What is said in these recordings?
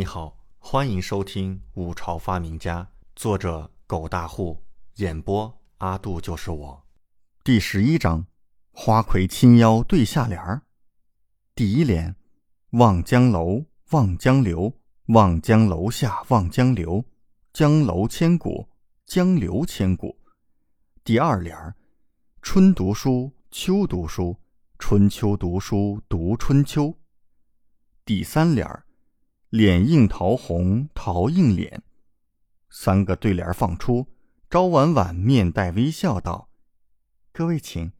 你好，欢迎收听《五朝发明家》，作者狗大户，演播阿杜就是我。第十一章：花魁亲邀对下联儿。第一联：望江楼，望江流，望江楼下望江流，江楼千古，江流千古。第二联儿：春读书，秋读书，春秋读书读春秋。第三联儿。脸映桃红，桃映脸。三个对联放出，朝婉婉面带微笑道：“各位请，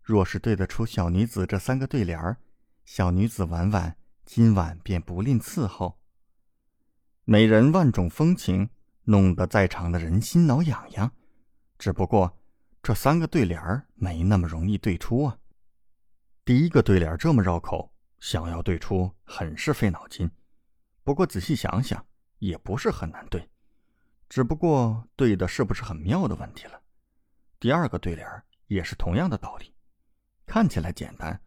若是对得出小女子这三个对联儿，小女子婉婉今晚便不吝伺候。”美人万种风情，弄得在场的人心挠痒痒。只不过这三个对联儿没那么容易对出啊。第一个对联这么绕口，想要对出很是费脑筋。不过仔细想想，也不是很难对，只不过对的是不是很妙的问题了。第二个对联也是同样的道理，看起来简单，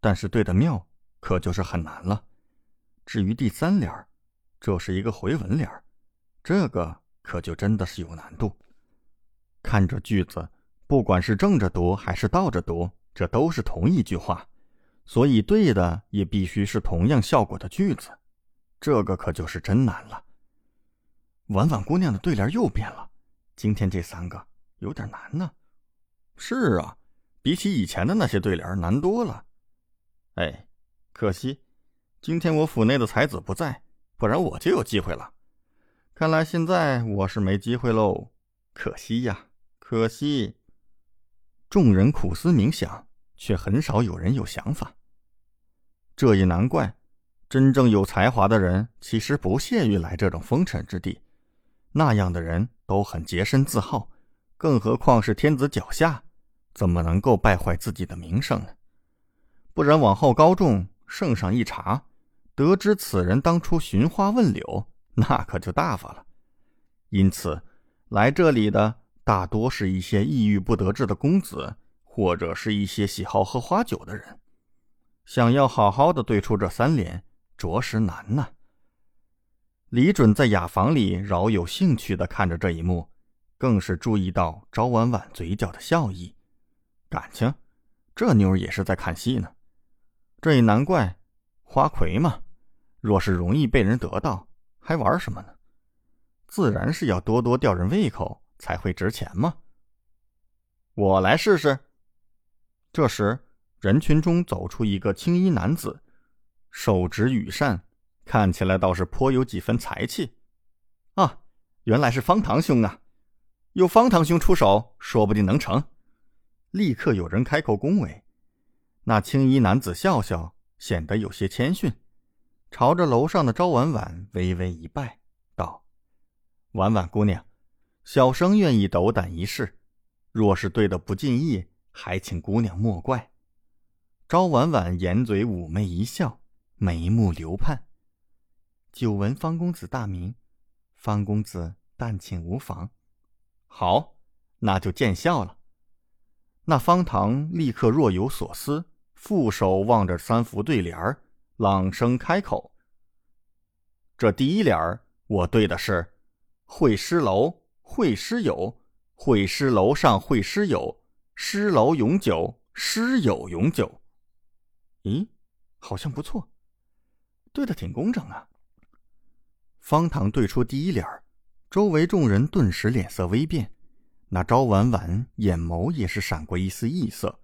但是对的妙，可就是很难了。至于第三联这是一个回文联这个可就真的是有难度。看这句子，不管是正着读还是倒着读，这都是同一句话，所以对的也必须是同样效果的句子。这个可就是真难了。婉婉姑娘的对联又变了，今天这三个有点难呢。是啊，比起以前的那些对联难多了。哎，可惜今天我府内的才子不在，不然我就有机会了。看来现在我是没机会喽，可惜呀，可惜。众人苦思冥想，却很少有人有想法。这也难怪。真正有才华的人，其实不屑于来这种风尘之地。那样的人都很洁身自好，更何况是天子脚下，怎么能够败坏自己的名声呢？不然往后高中圣上一查，得知此人当初寻花问柳，那可就大发了。因此，来这里的大多是一些抑郁不得志的公子，或者是一些喜好喝花酒的人。想要好好的对出这三联。着实难呐。李准在雅房里饶有兴趣的看着这一幕，更是注意到赵婉婉嘴角的笑意。感情，这妞也是在看戏呢。这也难怪，花魁嘛，若是容易被人得到，还玩什么呢？自然是要多多吊人胃口，才会值钱嘛。我来试试。这时，人群中走出一个青衣男子。手执羽扇，看起来倒是颇有几分才气。啊，原来是方堂兄啊！有方堂兄出手，说不定能成。立刻有人开口恭维。那青衣男子笑笑，显得有些谦逊，朝着楼上的赵婉婉微微一拜，道：“婉婉姑娘，小生愿意斗胆一试。若是对的不尽意，还请姑娘莫怪。”赵婉婉掩嘴妩媚一笑。眉目流盼，久闻方公子大名，方公子但请无妨。好，那就见笑了。那方唐立刻若有所思，负手望着三幅对联儿，朗声开口：“这第一联儿，我对的是‘会师楼，会师友，会师楼上会师友，师楼永久，师友永久’。咦，好像不错。”对的挺工整啊！方唐对出第一联周围众人顿时脸色微变，那赵婉婉眼眸也是闪过一丝异色。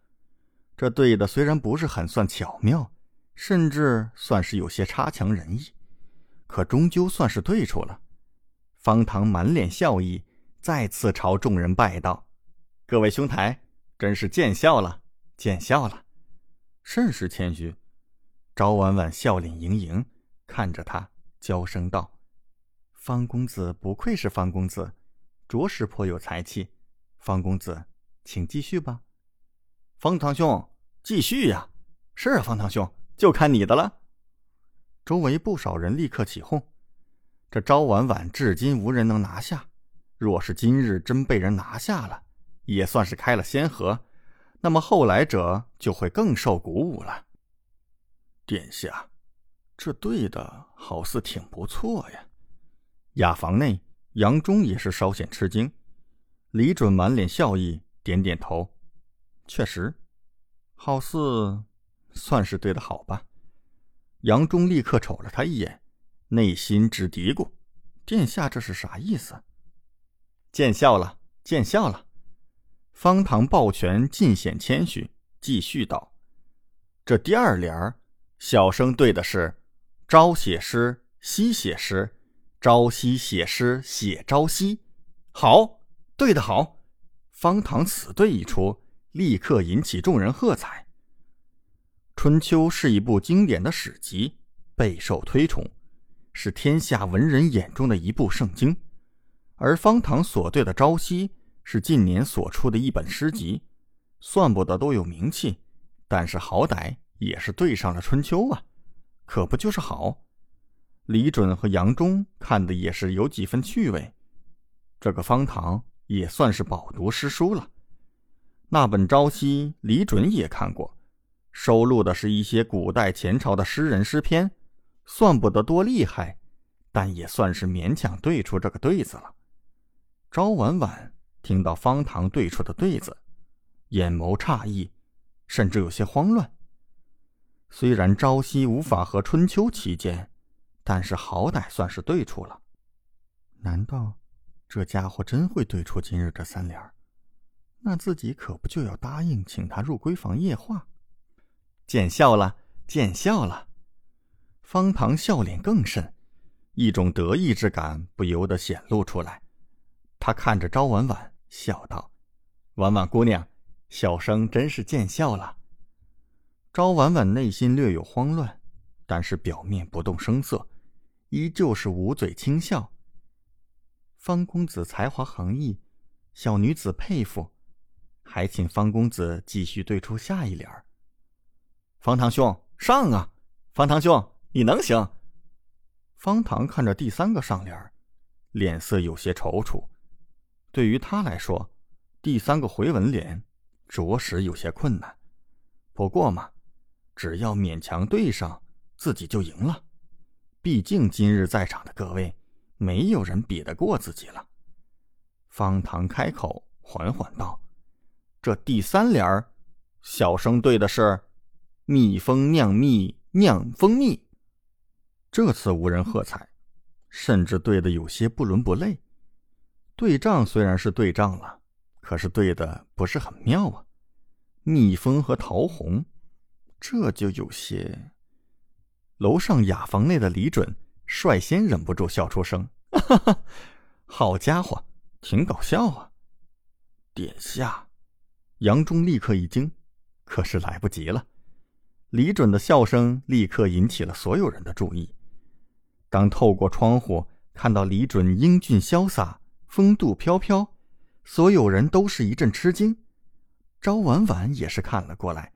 这对的虽然不是很算巧妙，甚至算是有些差强人意，可终究算是对出了。方唐满脸笑意，再次朝众人拜道：“各位兄台，真是见笑了，见笑了，甚是谦虚。”赵婉婉笑脸盈盈，看着他，娇声道：“方公子不愧是方公子，着实颇有才气。方公子，请继续吧。”方堂兄，继续呀！是啊，方堂兄，就看你的了。周围不少人立刻起哄。这赵婉婉至今无人能拿下，若是今日真被人拿下了，也算是开了先河，那么后来者就会更受鼓舞了。殿下，这对的好似挺不错呀。雅房内，杨忠也是稍显吃惊。李准满脸笑意，点点头，确实，好似算是对的好吧。杨忠立刻瞅了他一眼，内心直嘀咕：“殿下这是啥意思？”见笑了，见笑了。方唐抱拳，尽显谦虚，继续道：“这第二联儿，小生对的是‘朝写诗，夕写诗’。”朝夕写诗写朝夕，好，对的好。方唐此对一出，立刻引起众人喝彩。《春秋》是一部经典的史籍，备受推崇，是天下文人眼中的一部圣经。而方唐所对的《朝夕》是近年所出的一本诗集，算不得多有名气，但是好歹也是对上了《春秋》啊，可不就是好？李准和杨忠看的也是有几分趣味，这个方唐也算是饱读诗书了。那本《朝夕》，李准也看过，收录的是一些古代前朝的诗人诗篇，算不得多厉害，但也算是勉强对出这个对子了。朝婉婉听到方唐对出的对子，眼眸诧异，甚至有些慌乱。虽然《朝夕》无法和《春秋》齐肩。但是好歹算是对出了，难道这家伙真会对出今日这三联那自己可不就要答应请他入闺房夜话？见笑了，见笑了。方唐笑脸更甚，一种得意之感不由得显露出来。他看着朝婉婉，笑道：“婉婉姑娘，小生真是见笑了。”朝婉婉内心略有慌乱，但是表面不动声色。依旧是捂嘴轻笑。方公子才华横溢，小女子佩服，还请方公子继续对出下一联儿。方堂兄上啊！方堂兄你能行？方唐看着第三个上联，脸色有些踌躇。对于他来说，第三个回文联着实有些困难。不过嘛，只要勉强对上，自己就赢了。毕竟今日在场的各位，没有人比得过自己了。方唐开口，缓缓道：“这第三联儿，小生对的是‘蜜蜂酿蜜酿蜂蜜’。这次无人喝彩，甚至对的有些不伦不类。对仗虽然是对仗了，可是对的不是很妙啊。蜜蜂和桃红，这就有些……”楼上雅房内的李准率先忍不住笑出声：“哈哈，好家伙，挺搞笑啊！”殿下，杨忠立刻一惊，可是来不及了。李准的笑声立刻引起了所有人的注意。当透过窗户看到李准英俊潇洒、风度飘飘，所有人都是一阵吃惊。朝婉婉也是看了过来，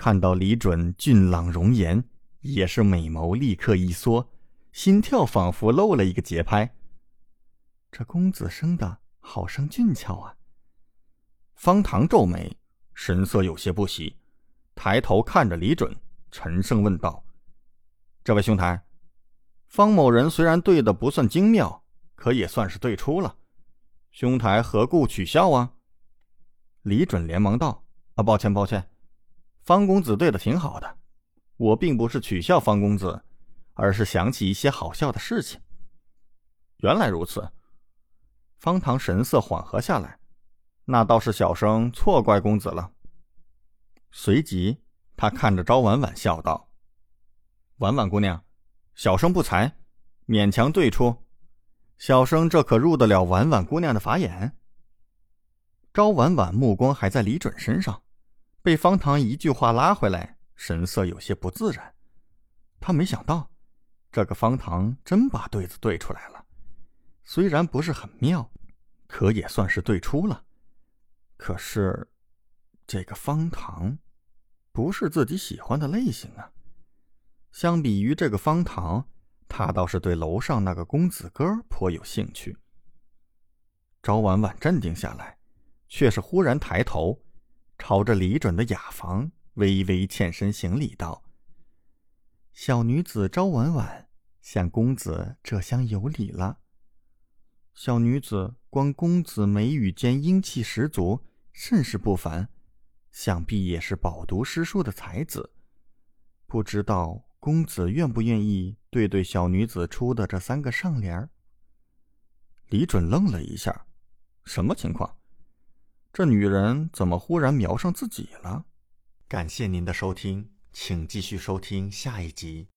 看到李准俊朗容颜。也是美眸立刻一缩，心跳仿佛漏了一个节拍。这公子生的好生俊俏啊！方唐皱眉，神色有些不喜，抬头看着李准，沉声问道：“这位兄台，方某人虽然对的不算精妙，可也算是对出了。兄台何故取笑啊？”李准连忙道：“啊，抱歉抱歉，方公子对的挺好的。”我并不是取笑方公子，而是想起一些好笑的事情。原来如此，方唐神色缓和下来，那倒是小生错怪公子了。随即，他看着朝婉婉笑道：“婉婉姑娘，小生不才，勉强对出。小生这可入得了婉婉姑娘的法眼？”朝婉婉目光还在李准身上，被方唐一句话拉回来。神色有些不自然，他没想到，这个方唐真把对子对出来了。虽然不是很妙，可也算是对出了。可是，这个方唐，不是自己喜欢的类型啊。相比于这个方唐，他倒是对楼上那个公子哥颇有兴趣。朝婉婉镇定下来，却是忽然抬头，朝着李准的雅房。微微欠身行礼道：“小女子朝婉婉向公子这厢有礼了。小女子观公子眉宇间英气十足，甚是不凡，想必也是饱读诗书的才子。不知道公子愿不愿意对对小女子出的这三个上联？李准愣了一下，什么情况？这女人怎么忽然瞄上自己了？感谢您的收听，请继续收听下一集。